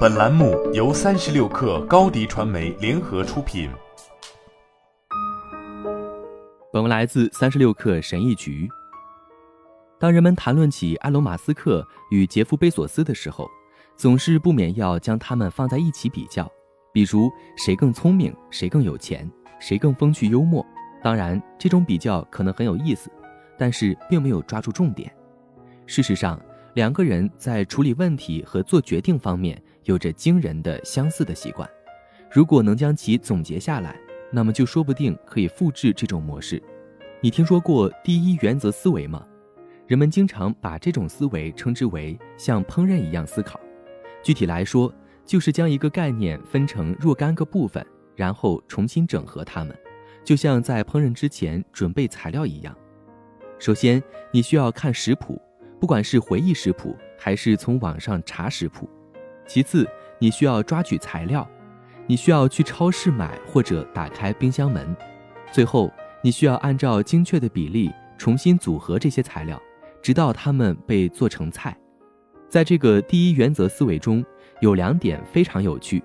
本栏目由三十六氪高低传媒联合出品。本文来自三十六氪神译局。当人们谈论起埃隆·马斯克与杰夫·贝索斯的时候，总是不免要将他们放在一起比较，比如谁更聪明，谁更有钱，谁更风趣幽默。当然，这种比较可能很有意思，但是并没有抓住重点。事实上，两个人在处理问题和做决定方面有着惊人的相似的习惯。如果能将其总结下来，那么就说不定可以复制这种模式。你听说过第一原则思维吗？人们经常把这种思维称之为像烹饪一样思考。具体来说，就是将一个概念分成若干个部分，然后重新整合它们，就像在烹饪之前准备材料一样。首先，你需要看食谱。不管是回忆食谱还是从网上查食谱，其次你需要抓取材料，你需要去超市买或者打开冰箱门，最后你需要按照精确的比例重新组合这些材料，直到它们被做成菜。在这个第一原则思维中有两点非常有趣，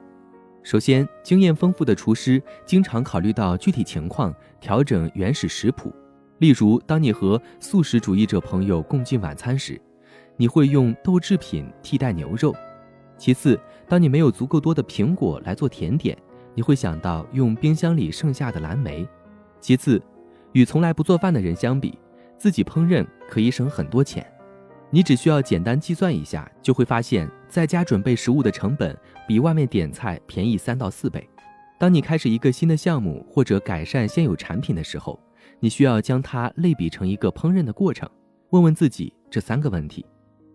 首先，经验丰富的厨师经常考虑到具体情况调整原始食谱。例如，当你和素食主义者朋友共进晚餐时，你会用豆制品替代牛肉；其次，当你没有足够多的苹果来做甜点，你会想到用冰箱里剩下的蓝莓；其次，与从来不做饭的人相比，自己烹饪可以省很多钱。你只需要简单计算一下，就会发现在家准备食物的成本比外面点菜便宜三到四倍。当你开始一个新的项目或者改善现有产品的时候，你需要将它类比成一个烹饪的过程，问问自己这三个问题：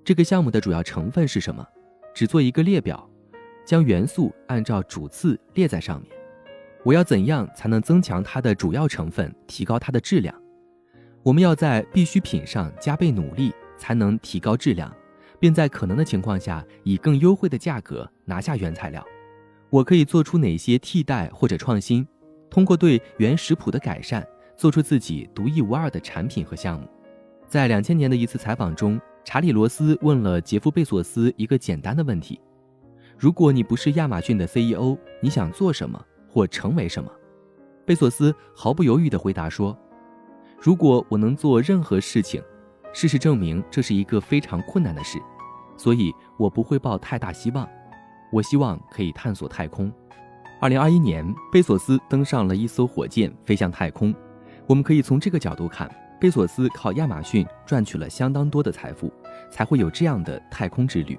这个项目的主要成分是什么？只做一个列表，将元素按照主次列在上面。我要怎样才能增强它的主要成分，提高它的质量？我们要在必需品上加倍努力，才能提高质量，并在可能的情况下以更优惠的价格拿下原材料。我可以做出哪些替代或者创新？通过对原食谱的改善。做出自己独一无二的产品和项目。在两千年的一次采访中，查理·罗斯问了杰夫·贝索斯一个简单的问题：“如果你不是亚马逊的 CEO，你想做什么或成为什么？”贝索斯毫不犹豫地回答说：“如果我能做任何事情，事实证明这是一个非常困难的事，所以我不会抱太大希望。我希望可以探索太空。”二零二一年，贝索斯登上了一艘火箭，飞向太空。我们可以从这个角度看，贝索斯靠亚马逊赚取了相当多的财富，才会有这样的太空之旅。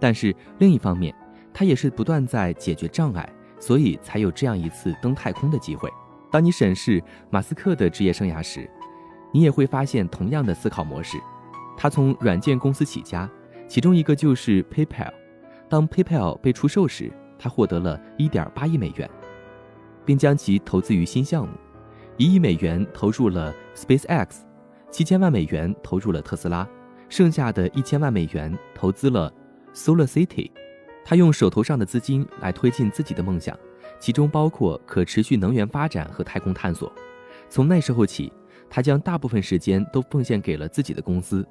但是另一方面，他也是不断在解决障碍，所以才有这样一次登太空的机会。当你审视马斯克的职业生涯时，你也会发现同样的思考模式。他从软件公司起家，其中一个就是 PayPal。当 PayPal 被出售时，他获得了一点八亿美元，并将其投资于新项目。一亿美元投入了 SpaceX，七千万美元投入了特斯拉，剩下的一千万美元投资了 Solar City。他用手头上的资金来推进自己的梦想，其中包括可持续能源发展和太空探索。从那时候起，他将大部分时间都奉献给了自己的公司。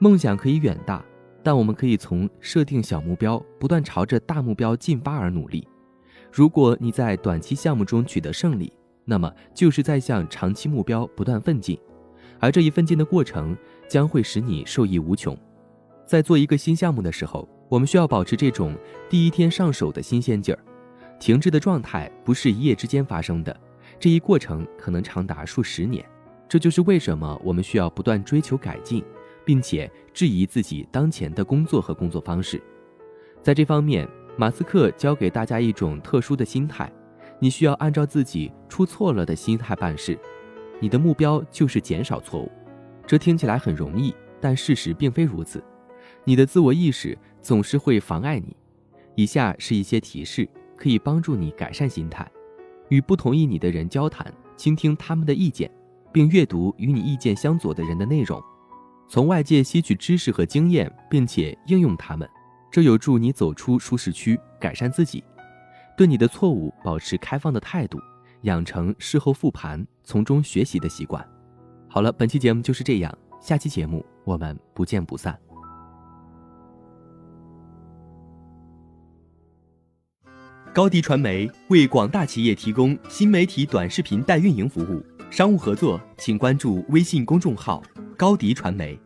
梦想可以远大，但我们可以从设定小目标，不断朝着大目标进发而努力。如果你在短期项目中取得胜利，那么就是在向长期目标不断奋进，而这一奋进的过程将会使你受益无穷。在做一个新项目的时候，我们需要保持这种第一天上手的新鲜劲儿。停滞的状态不是一夜之间发生的，这一过程可能长达数十年。这就是为什么我们需要不断追求改进，并且质疑自己当前的工作和工作方式。在这方面，马斯克教给大家一种特殊的心态。你需要按照自己出错了的心态办事，你的目标就是减少错误。这听起来很容易，但事实并非如此。你的自我意识总是会妨碍你。以下是一些提示，可以帮助你改善心态：与不同意你的人交谈，倾听他们的意见，并阅读与你意见相左的人的内容，从外界吸取知识和经验，并且应用它们，这有助你走出舒适区，改善自己。对你的错误保持开放的态度，养成事后复盘、从中学习的习惯。好了，本期节目就是这样，下期节目我们不见不散。高迪传媒为广大企业提供新媒体短视频代运营服务，商务合作请关注微信公众号“高迪传媒”。